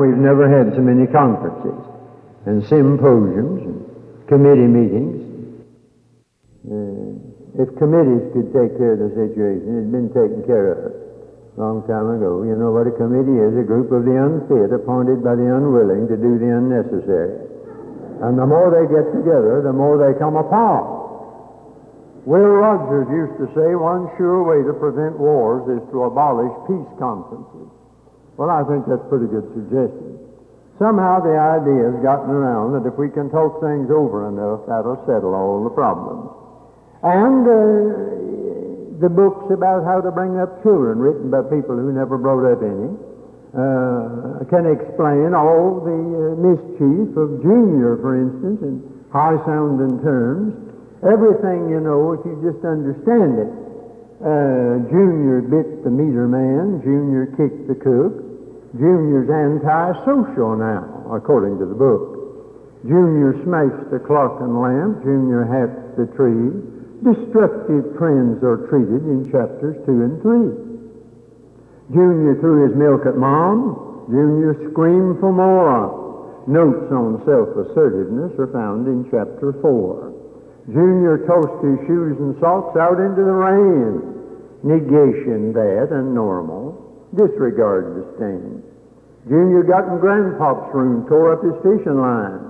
we've never had so many conferences and symposiums and committee meetings. Uh, if committees could take care of the situation, it had been taken care of a long time ago. You know what a committee is? A group of the unfit appointed by the unwilling to do the unnecessary. And the more they get together, the more they come apart. Will Rogers used to say one sure way to prevent wars is to abolish peace conferences. Well, I think that's a pretty good suggestion. Somehow the idea has gotten around that if we can talk things over enough, that'll settle all the problems. And uh, the books about how to bring up children, written by people who never brought up any, uh, can explain all the uh, mischief of Junior, for instance, in high-sounding terms. Everything, you know, if you just understand it. Uh, Junior bit the meter man. Junior kicked the cook. Junior's anti-social now, according to the book. Junior smashed the clock and lamp. Junior hacked the tree. Destructive trends are treated in chapters 2 and 3. Junior threw his milk at mom. Junior screamed for more. Notes on self-assertiveness are found in chapter 4. Junior tossed his shoes and socks out into the rain. Negation that and normal. Disregard the stain. Junior got in Grandpop's room, tore up his fishing line.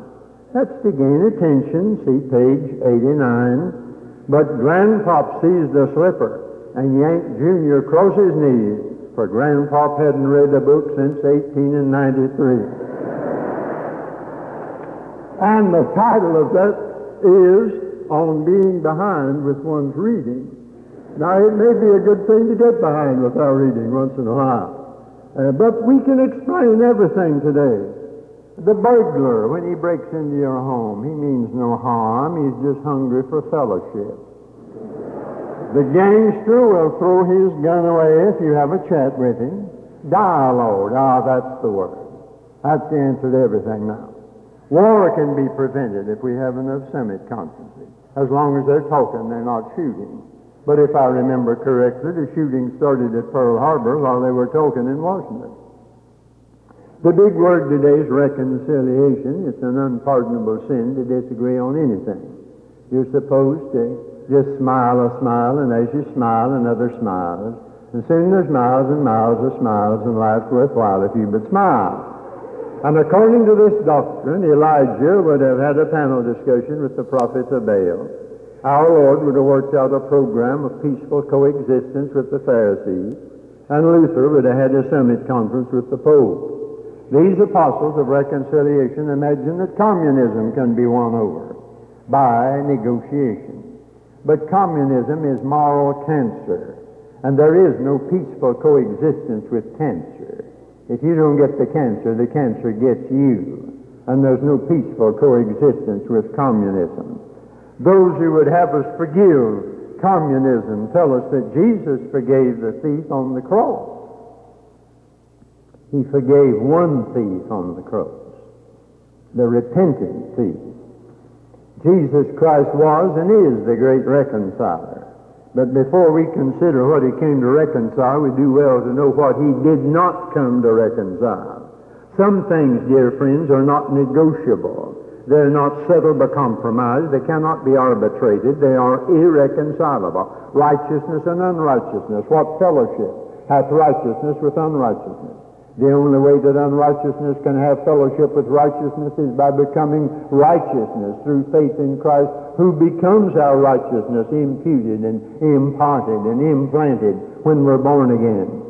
That's to gain attention, see page 89. But Grandpop seized the slipper and yanked Junior across his knees, for Grandpop hadn't read a book since 1893. and the title of that is On Being Behind with One's Reading. Now, it may be a good thing to get behind with our reading once in a while. Uh, but we can explain everything today. The burglar, when he breaks into your home, he means no harm. He's just hungry for fellowship. The gangster will throw his gun away if you have a chat with him. Dialogue, ah, that's the word. That's the answer to everything now. War can be prevented if we have enough summit conferences. As long as they're talking, they're not shooting. But if I remember correctly, the shooting started at Pearl Harbor while they were talking in Washington. The big word today is reconciliation. It's an unpardonable sin to disagree on anything. You're supposed to just smile a smile, and as you smile, another smiles. And soon there's miles and miles of smiles, and life's worthwhile if you but smile. And according to this doctrine, Elijah would have had a panel discussion with the prophets of Baal. Our Lord would have worked out a program of peaceful coexistence with the Pharisees, and Luther would have had a summit conference with the Pope. These apostles of reconciliation imagine that communism can be won over by negotiation. But communism is moral cancer, and there is no peaceful coexistence with cancer. If you don't get the cancer, the cancer gets you, and there's no peaceful coexistence with communism. Those who would have us forgive communism tell us that Jesus forgave the thief on the cross. He forgave one thief on the cross, the repentant thief. Jesus Christ was and is the great reconciler. But before we consider what he came to reconcile, we do well to know what he did not come to reconcile. Some things, dear friends, are not negotiable. They're not settled by compromise. They cannot be arbitrated. They are irreconcilable. Righteousness and unrighteousness. What fellowship hath righteousness with unrighteousness? The only way that unrighteousness can have fellowship with righteousness is by becoming righteousness through faith in Christ, who becomes our righteousness, imputed and imparted and implanted when we're born again.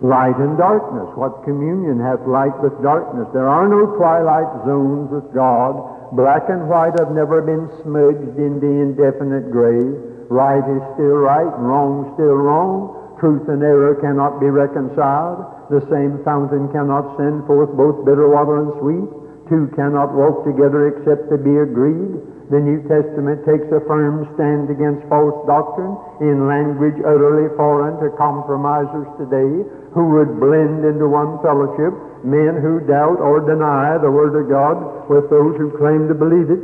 Light and darkness. What communion hath light with darkness? There are no twilight zones with God. Black and white have never been smudged in the indefinite gray. Right is still right, wrong still wrong. Truth and error cannot be reconciled. The same fountain cannot send forth both bitter water and sweet. Two cannot walk together except to be agreed. The New Testament takes a firm stand against false doctrine in language utterly foreign to compromisers today who would blend into one fellowship men who doubt or deny the Word of God with those who claim to believe it.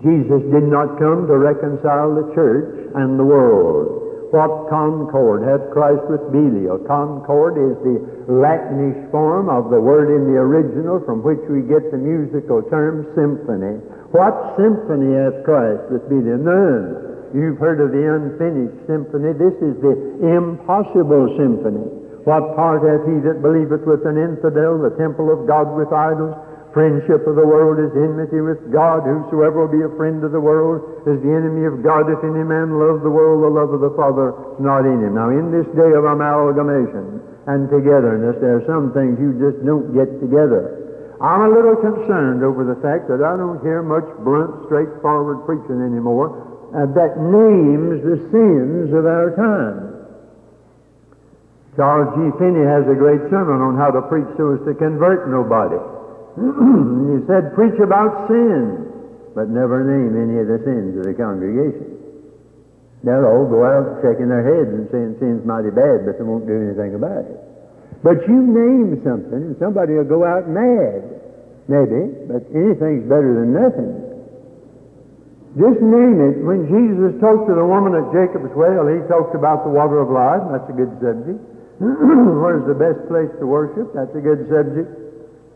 Jesus did not come to reconcile the church and the world. What concord hath Christ with Belial? Concord is the Latinish form of the word in the original from which we get the musical term symphony. What symphony hath Christ with Belial? None. You've heard of the unfinished symphony. This is the impossible symphony. What part hath he that believeth with an infidel, the temple of God with idols? Friendship of the world is enmity with God. Whosoever will be a friend of the world is the enemy of God. If any man love the world, the love of the Father is not in him. Now, in this day of amalgamation and togetherness, there are some things you just don't get together. I'm a little concerned over the fact that I don't hear much blunt, straightforward preaching anymore uh, that names the sins of our time. Charles G. Finney has a great sermon on how to preach so as to convert nobody. he said, preach about sin, but never name any of the sins of the congregation. They'll all go out shaking their heads and saying sin's mighty bad, but they won't do anything about it. But you name something, and somebody will go out mad, maybe, but anything's better than nothing. Just name it. When Jesus talked to the woman at Jacob's well, he talked about the water of life. That's a good subject. Where's the best place to worship? That's a good subject.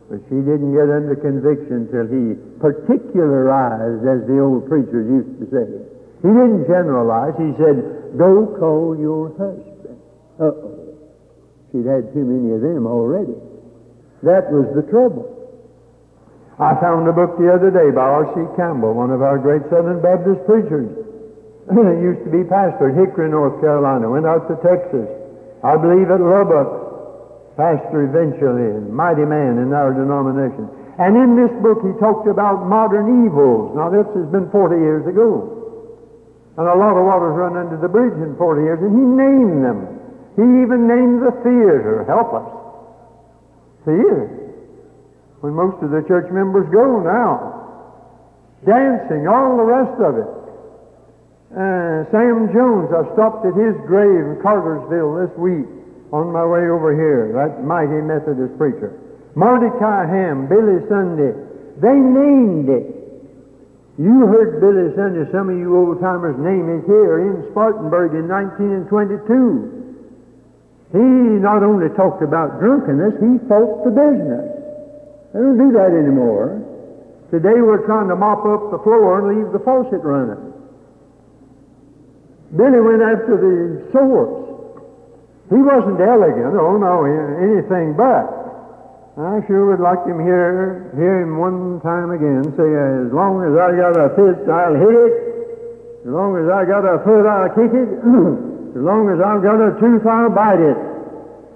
But she didn't get under conviction till he particularized, as the old preachers used to say. He didn't generalize. He said, Go call your husband. Uh oh. She'd had too many of them already. That was the trouble. I found a book the other day by R.C. Campbell, one of our great Southern Baptist preachers. he used to be pastor at Hickory, North Carolina, went out to Texas. I believe at Lubbock, pastor eventually, and mighty man in our denomination. And in this book, he talked about modern evils. Now, this has been 40 years ago. And a lot of water's run under the bridge in 40 years, and he named them. He even named the theater. Help us. When most of the church members go now. Dancing, all the rest of it. Uh, Sam Jones, I stopped at his grave in Cartersville this week on my way over here, that mighty Methodist preacher. Mordecai Ham, Billy Sunday, they named it. You heard Billy Sunday, some of you old timers name it here in Spartanburg in 1922. He not only talked about drunkenness, he fought the business. They don't do that anymore. Today we're trying to mop up the floor and leave the faucet running. Billy went after the source. He wasn't elegant, oh no, anything but. I sure would like him hear hear him one time again say, "As long as I got a fist, I'll hit it. As long as I got a foot, I'll kick it. as long as I've got a tooth, I'll bite it.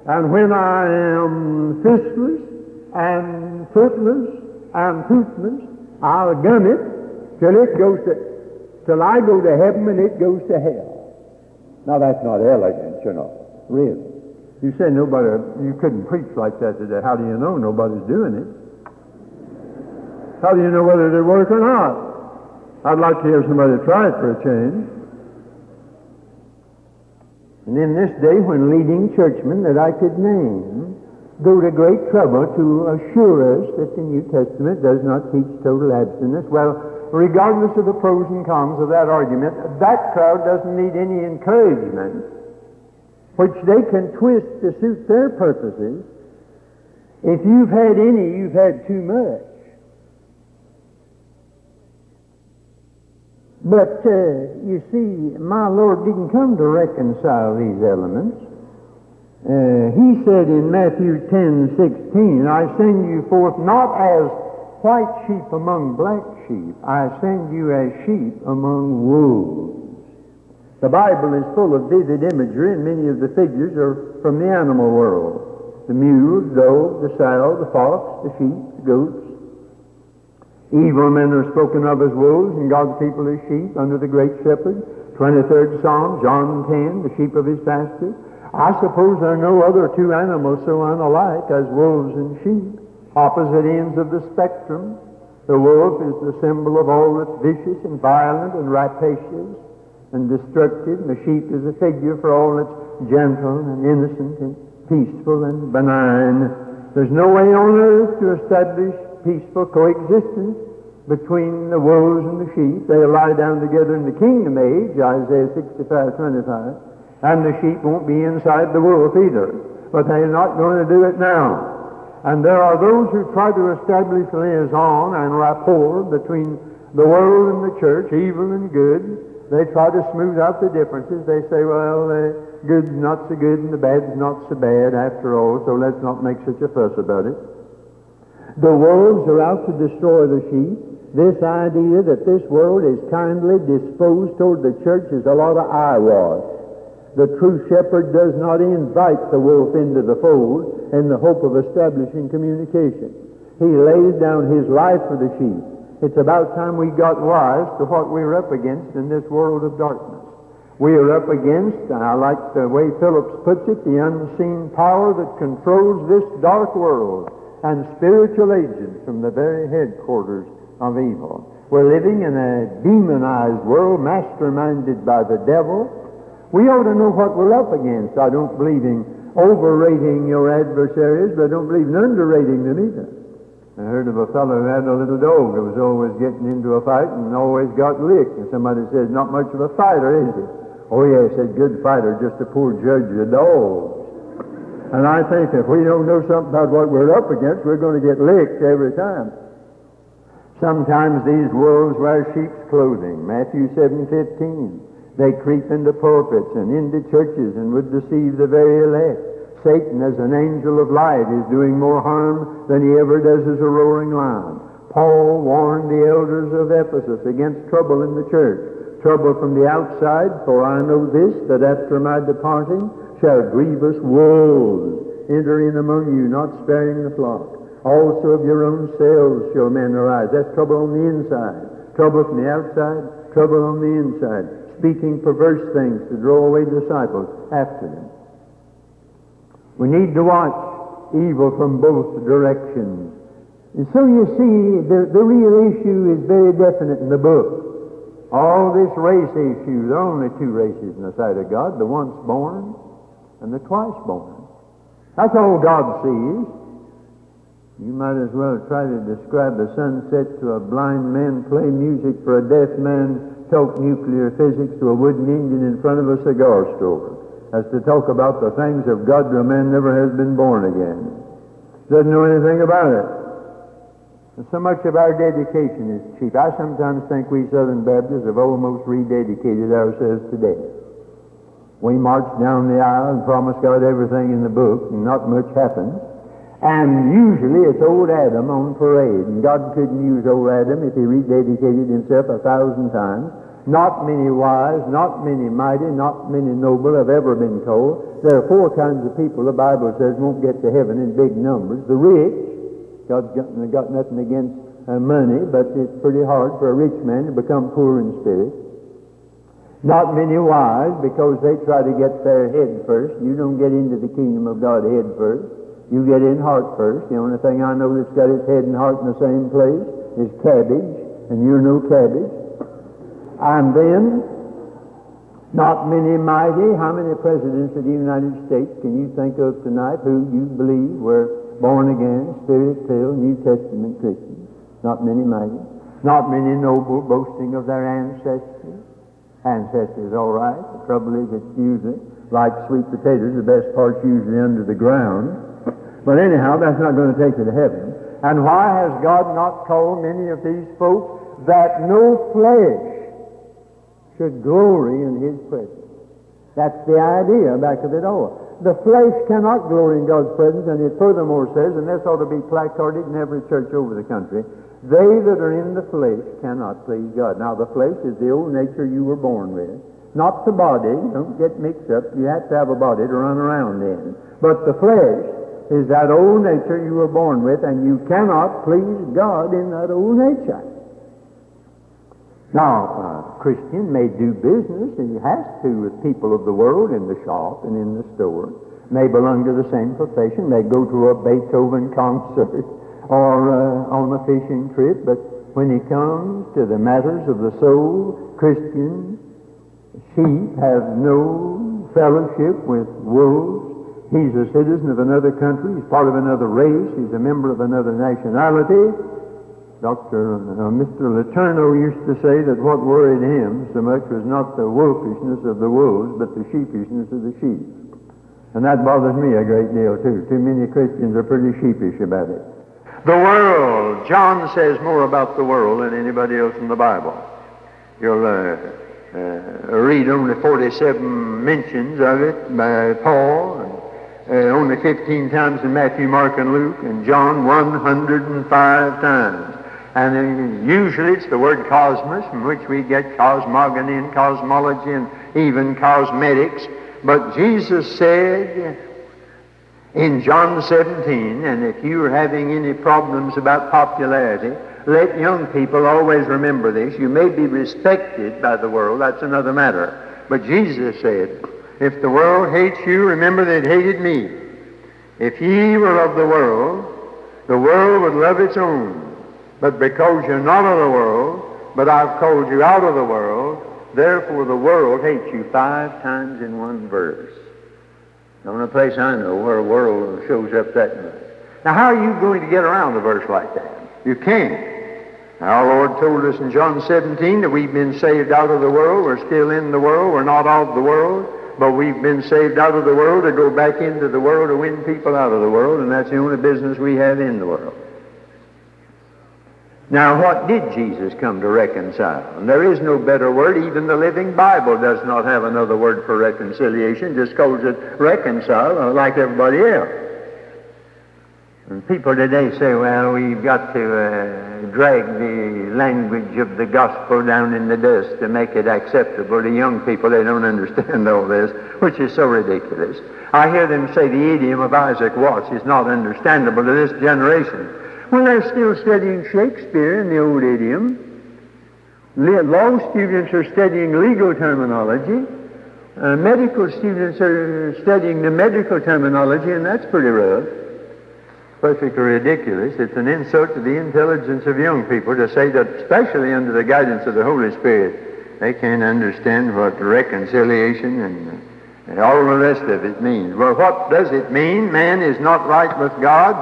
And when I am fistless and footless and toothless, I'll gum it till it goes to till I go to heaven and it goes to hell." Now that's not elegant, you know. Really. You say nobody, you couldn't preach like that today. How do you know nobody's doing it? How do you know whether they work or not? I'd like to hear somebody try it for a change. And in this day, when leading churchmen that I could name go to great trouble to assure us that the New Testament does not teach total abstinence, well, regardless of the pros and cons of that argument, that crowd doesn't need any encouragement which they can twist to suit their purposes. If you've had any, you've had too much. But uh, you see, my Lord didn't come to reconcile these elements. Uh, he said in Matthew 10 16, I send you forth not as white sheep among black sheep, I send you as sheep among wolves. The Bible is full of vivid imagery, and many of the figures are from the animal world. The mule, the dove, the sow, the fox, the sheep, the goats. Evil men are spoken of as wolves, and God's people as sheep under the great shepherd. 23rd Psalm, John 10, the sheep of his pasture. I suppose there are no other two animals so unlike as wolves and sheep, opposite ends of the spectrum. The wolf is the symbol of all that's vicious and violent and rapacious and destructive, and the sheep is a figure for all that's gentle and innocent and peaceful and benign. There's no way on earth to establish peaceful coexistence between the wolves and the sheep. They'll lie down together in the kingdom age, Isaiah 65, 25. And the sheep won't be inside the wolf either. But they're not going to do it now. And there are those who try to establish liaison and rapport between the world and the church, evil and good. They try to smooth out the differences. They say, well, the good's not so good and the bad's not so bad after all, so let's not make such a fuss about it. The wolves are out to destroy the sheep. This idea that this world is kindly disposed toward the church is a lot of eyewash. The true shepherd does not invite the wolf into the fold in the hope of establishing communication. He lays down his life for the sheep. It's about time we got wise to what we're up against in this world of darkness. We are up against, I like the way Phillips puts it, the unseen power that controls this dark world and spiritual agents from the very headquarters of evil. We're living in a demonized world, masterminded by the devil. We ought to know what we're up against. I don't believe in overrating your adversaries, but I don't believe in underrating them either. I heard of a fellow who had a little dog that was always getting into a fight and always got licked. And somebody said, not much of a fighter, is he? Oh, yeah, he said, good fighter, just a poor judge of dogs. And I think if we don't know something about what we're up against, we're going to get licked every time. Sometimes these wolves wear sheep's clothing. Matthew 7:15. They creep into pulpits and into churches and would deceive the very elect. Satan, as an angel of light, is doing more harm than he ever does as a roaring lion. Paul warned the elders of Ephesus against trouble in the church. Trouble from the outside, for I know this, that after my departing shall grievous wolves enter in among you, not sparing the flock. Also of your own selves shall men arise. That's trouble on the inside. Trouble from the outside, trouble on the inside. Speaking perverse things to draw away disciples after them. We need to watch evil from both directions. And so you see, the, the real issue is very definite in the book. All this race issue, there are only two races in the sight of God, the once born and the twice born. That's all God sees. You might as well try to describe the sunset to a blind man, play music for a deaf man, talk nuclear physics to a wooden Indian in front of a cigar store as to talk about the things of God to a man never has been born again. Doesn't know anything about it. And so much of our dedication is cheap. I sometimes think we Southern Baptists have almost rededicated ourselves today. We march down the aisle and promise God everything in the book, and not much happens. And usually it's old Adam on parade, and God couldn't use old Adam if he rededicated himself a thousand times. Not many wise, not many mighty, not many noble have ever been told. There are four kinds of people the Bible says won't get to heaven in big numbers. The rich, God's got, got nothing against uh, money, but it's pretty hard for a rich man to become poor in spirit. Not many wise, because they try to get their head first. You don't get into the kingdom of God head first. You get in heart first. The only thing I know that's got its head and heart in the same place is cabbage, and you're no cabbage. And then, not many mighty. How many presidents of the United States can you think of tonight who you believe were born again, spirit filled, New Testament Christians? Not many mighty. Not many noble, boasting of their ancestors. Ancestors, all right. The trouble is, it's usually like sweet potatoes, the best part's usually under the ground. But anyhow, that's not going to take you to heaven. And why has God not told many of these folks that no flesh should glory in His presence. That's the idea back of it all. The flesh cannot glory in God's presence, and it furthermore says, and this ought to be placarded in every church over the country, they that are in the flesh cannot please God. Now, the flesh is the old nature you were born with, not the body. Don't get mixed up. You have to have a body to run around in. But the flesh is that old nature you were born with, and you cannot please God in that old nature. Now, a Christian may do business, and he has to, with people of the world in the shop and in the store, may belong to the same profession, may go to a Beethoven concert or uh, on a fishing trip, but when he comes to the matters of the soul, Christian sheep have no fellowship with wolves. He's a citizen of another country, he's part of another race, he's a member of another nationality, Dr. Uh, Mr. Letourneau used to say that what worried him so much was not the wolfishness of the wolves, but the sheepishness of the sheep. And that bothers me a great deal, too. Too many Christians are pretty sheepish about it. The world. John says more about the world than anybody else in the Bible. You'll uh, uh, read only 47 mentions of it by Paul, uh, only 15 times in Matthew, Mark, and Luke, and John 105 times. And usually it's the word cosmos, from which we get cosmogony and cosmology and even cosmetics. But Jesus said in John 17, and if you're having any problems about popularity, let young people always remember this. You may be respected by the world, that's another matter. But Jesus said, if the world hates you, remember that it hated me. If ye were of the world, the world would love its own. But because you're not of the world, but I've called you out of the world, therefore the world hates you five times in one verse. The only place I know where a world shows up that much. Now, how are you going to get around a verse like that? You can't. Our Lord told us in John 17 that we've been saved out of the world. We're still in the world. We're not of the world. But we've been saved out of the world to go back into the world to win people out of the world, and that's the only business we have in the world. Now, what did Jesus come to reconcile? And there is no better word. Even the Living Bible does not have another word for reconciliation, just calls it reconcile uh, like everybody else. And people today say, well, we've got to uh, drag the language of the gospel down in the dust to make it acceptable to young people. They don't understand all this, which is so ridiculous. I hear them say the idiom of Isaac Watts is not understandable to this generation. Well, they're still studying Shakespeare in the old idiom. Law students are studying legal terminology. Uh, medical students are studying the medical terminology, and that's pretty rough. Perfectly ridiculous. It's an insult to the intelligence of young people to say that, especially under the guidance of the Holy Spirit, they can't understand what reconciliation and, and all the rest of it means. Well, what does it mean? Man is not right with God.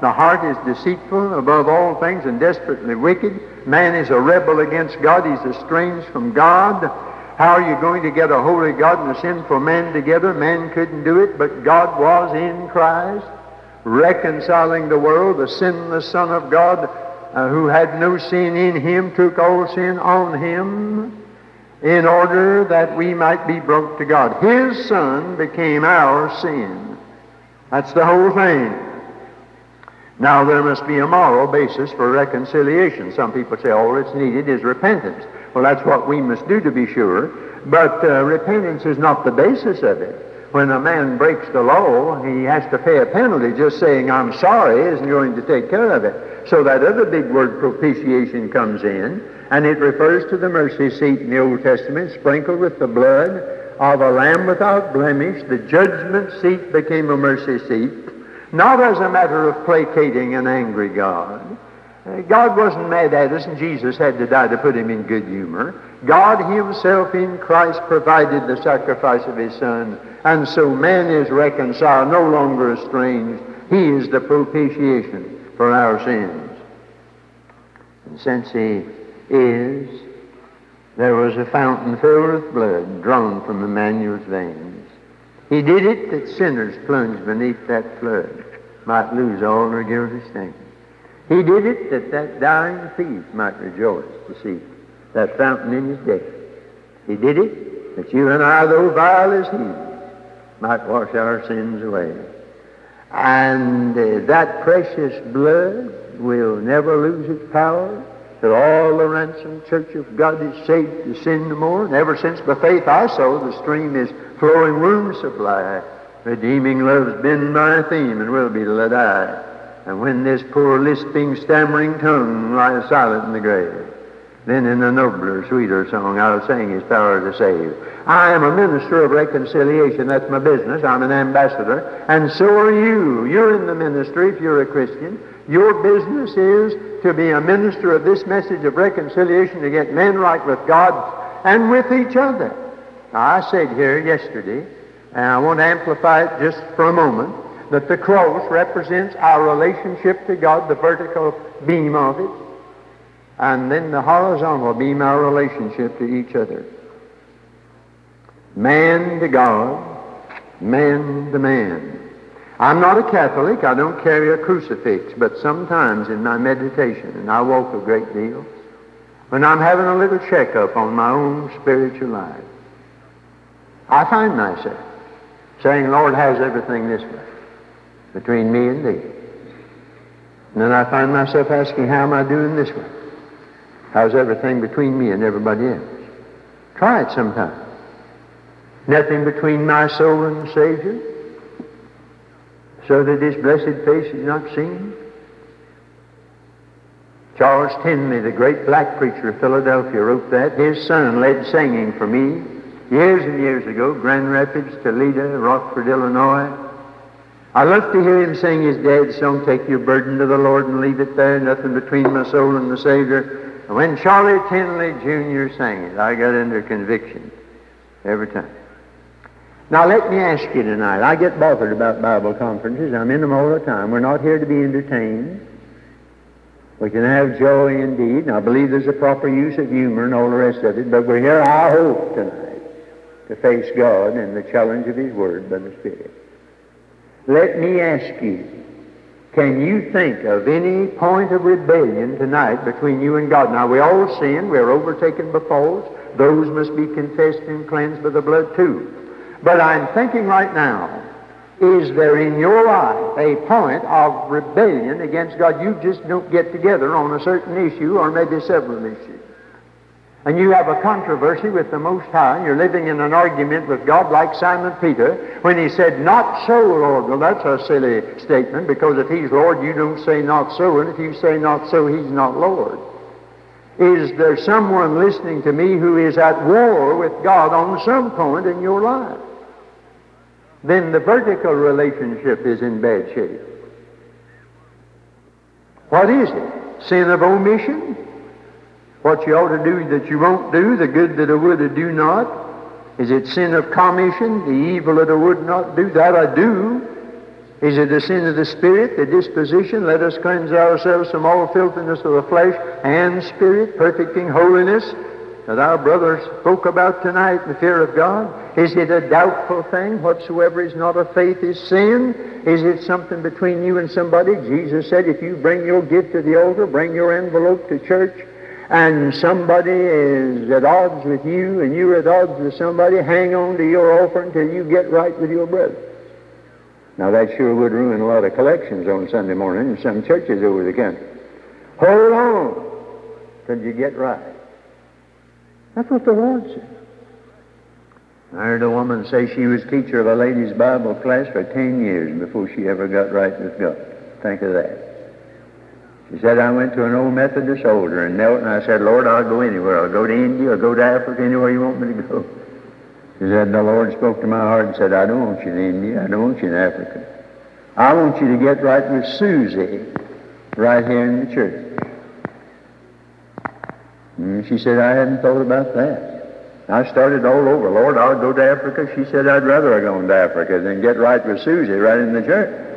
The heart is deceitful above all things and desperately wicked. Man is a rebel against God. He's estranged from God. How are you going to get a holy God and a sinful man together? Man couldn't do it, but God was in Christ, reconciling the world. The sinless Son of God, uh, who had no sin in him, took all sin on him in order that we might be brought to God. His Son became our sin. That's the whole thing. Now, there must be a moral basis for reconciliation. Some people say all that's needed is repentance. Well, that's what we must do to be sure. But uh, repentance is not the basis of it. When a man breaks the law, he has to pay a penalty. Just saying, I'm sorry, isn't going to take care of it. So that other big word, propitiation, comes in, and it refers to the mercy seat in the Old Testament, sprinkled with the blood of a lamb without blemish. The judgment seat became a mercy seat not as a matter of placating an angry God. Uh, God wasn't mad at us, and Jesus had to die to put him in good humor. God himself in Christ provided the sacrifice of his Son, and so man is reconciled, no longer estranged. He is the propitiation for our sins. And since he is, there was a fountain filled with blood drawn from Emmanuel's veins. He did it that sinners plunged beneath that flood might lose all their guilty stain. He did it that that dying thief might rejoice to see that fountain in his death. He did it that you and I, though vile as he, might wash our sins away. And uh, that precious blood will never lose its power till all the ransomed church of God is saved to sin no more. And ever since by faith I saw the stream is flowing womb supply. Redeeming love's been my theme and will be till I die. And when this poor lisping, stammering tongue lies silent in the grave, then in a nobler, sweeter song I'll sing his power to save. I am a minister of reconciliation. That's my business. I'm an ambassador. And so are you. You're in the ministry if you're a Christian. Your business is to be a minister of this message of reconciliation to get men right with God and with each other. Now, I said here yesterday, and I want to amplify it just for a moment, that the cross represents our relationship to God, the vertical beam of it. And then the horizontal beam our relationship to each other. Man to God, man to man. I'm not a Catholic. I don't carry a crucifix, but sometimes in my meditation, and I walk a great deal, when I'm having a little checkup on my own spiritual life, I find myself saying, Lord, how's everything this way between me and thee? And then I find myself asking, how am I doing this way? How's everything between me and everybody else? Try it sometime. Nothing between my soul and the Savior, so that his blessed face is not seen. Charles Tindley, the great black preacher of Philadelphia, wrote that. His son led singing for me years and years ago, Grand Rapids, Toledo, Rockford, Illinois. I love to hear him sing his dad's song, Take Your Burden to the Lord and Leave It There, Nothing Between My Soul and the Savior. And when Charlie Tindley Jr. sang it, I got under conviction every time. Now let me ask you tonight, I get bothered about Bible conferences. I'm in them all the time. We're not here to be entertained. We can have joy indeed, and I believe there's a proper use of humor and all the rest of it, but we're here, I hope, tonight to face God and the challenge of His Word by the Spirit. Let me ask you, can you think of any point of rebellion tonight between you and God? Now, we all sin. We're overtaken by faults. Those must be confessed and cleansed by the blood, too. But I'm thinking right now, is there in your life a point of rebellion against God? You just don't get together on a certain issue or maybe several issues. And you have a controversy with the Most High. and You're living in an argument with God like Simon Peter when he said, Not so, Lord. Well, that's a silly statement because if he's Lord, you don't say not so. And if you say not so, he's not Lord. Is there someone listening to me who is at war with God on some point in your life? then the vertical relationship is in bad shape. What is it? Sin of omission? What you ought to do that you won't do, the good that I would do not? Is it sin of commission, the evil that I would not do, that I do? Is it the sin of the spirit, the disposition? Let us cleanse ourselves from all filthiness of the flesh and spirit, perfecting holiness that our brothers spoke about tonight, the fear of God? Is it a doubtful thing? Whatsoever is not of faith is sin. Is it something between you and somebody? Jesus said, if you bring your gift to the altar, bring your envelope to church, and somebody is at odds with you and you're at odds with somebody, hang on to your offer until you get right with your brother. Now that sure would ruin a lot of collections on Sunday morning in some churches over the country. Hold on till you get right. That's what the Lord said. I heard a woman say she was teacher of a ladies' Bible class for ten years before she ever got right with God. Think of that. She said, I went to an old Methodist altar and knelt and I said, Lord, I'll go anywhere. I'll go to India, I'll go to Africa, anywhere you want me to go. She said, the Lord spoke to my heart and said, I don't want you in India. I don't want you in Africa. I want you to get right with Susie right here in the church. And she said, I hadn't thought about that. I started all over. Lord, I'll go to Africa. She said, I'd rather go to Africa than get right with Susie right in the church.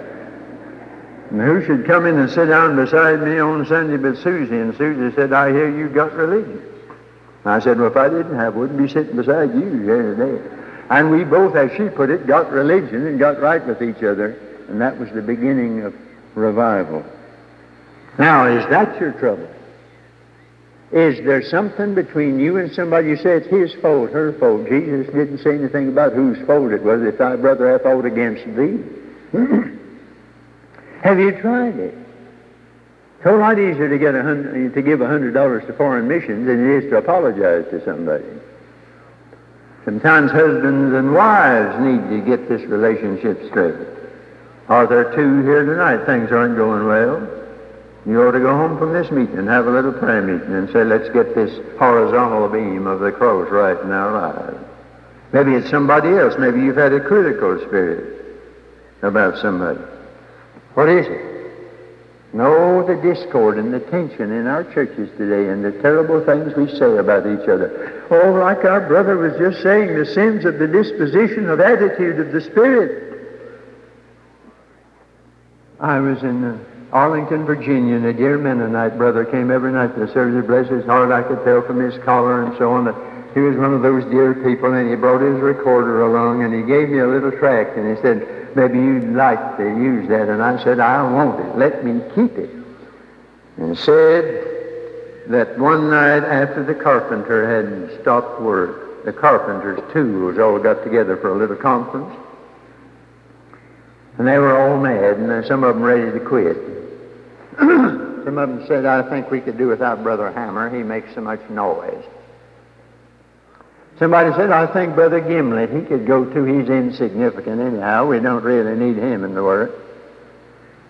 And who should come in and sit down beside me on Sunday but Susie? And Susie said, I hear you got religion. And I said, well, if I didn't have, wouldn't be sitting beside you here today. And we both, as she put it, got religion and got right with each other. And that was the beginning of revival. Now, is that your trouble? Is there something between you and somebody? You say it's his fault, her fault. Jesus didn't say anything about whose fault it was. If thy brother hath fault against thee. Have you tried it? It's a whole lot easier to get a hundred, to give a hundred dollars to foreign missions than it is to apologize to somebody. Sometimes husbands and wives need to get this relationship straight. Are there two here tonight? Things aren't going well. You ought to go home from this meeting and have a little prayer meeting and say, let's get this horizontal beam of the cross right in our lives. Maybe it's somebody else. Maybe you've had a critical spirit about somebody. What is it? No, the discord and the tension in our churches today and the terrible things we say about each other. Oh, like our brother was just saying, the sins of the disposition, of attitude, of the spirit. I was in Arlington, Virginia, and a dear Mennonite brother came every night to the service. Bless his heart, I could tell from his collar and so on he was one of those dear people, and he brought his recorder along, and he gave me a little tract, and he said, maybe you'd like to use that. And I said, I want it. Let me keep it. And said that one night after the carpenter had stopped work, the carpenter's tools all got together for a little conference. And they were all mad, and some of them ready to quit. some of them said, I think we could do without Brother Hammer. He makes so much noise. Somebody said, I think Brother Gimlet, he could go too. He's insignificant anyhow. We don't really need him in the work.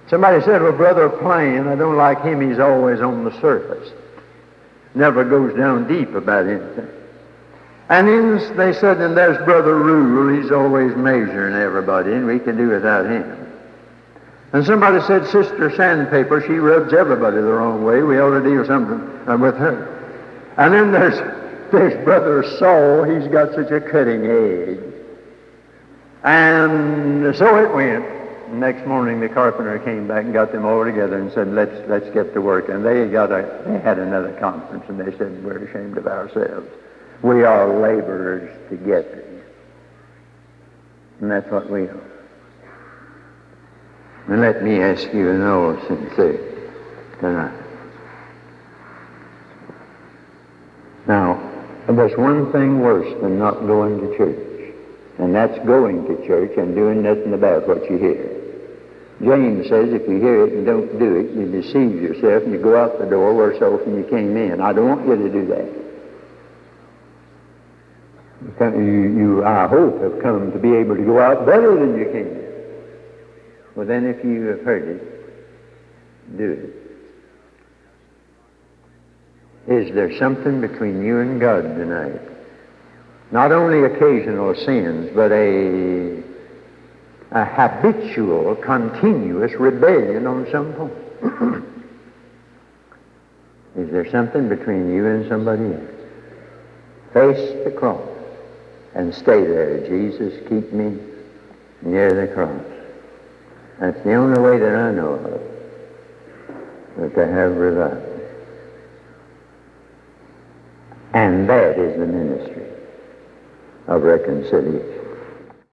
Somebody said, well, Brother Plane, I don't like him. He's always on the surface. Never goes down deep about anything. And then they said, and there's Brother Rule. He's always measuring everybody, and we can do without him. And somebody said, Sister Sandpaper, she rubs everybody the wrong way. We ought to do something uh, with her. And then there's there's Brother Saul, he's got such a cutting edge. And so it went. Next morning, the carpenter came back and got them all together and said, "Let's let's get to work." And they got a they had another conference, and they said, "We're ashamed of ourselves. We are laborers together." And that's what we are. And let me ask you in all sincerity tonight. Now, and there's one thing worse than not going to church, and that's going to church and doing nothing about what you hear. James says if you hear it and don't do it, you deceive yourself and you go out the door worse off than you came in. I don't want you to do that. You, you, I hope, have come to be able to go out better than you came in. Well, then, if you have heard it, do it. Is there something between you and God tonight? Not only occasional sins, but a, a habitual, continuous rebellion on some point. Is there something between you and somebody else? Face the cross and stay there. Jesus, keep me near the cross. That's the only way that I know of that to have revival. And that is the ministry of reconciliation.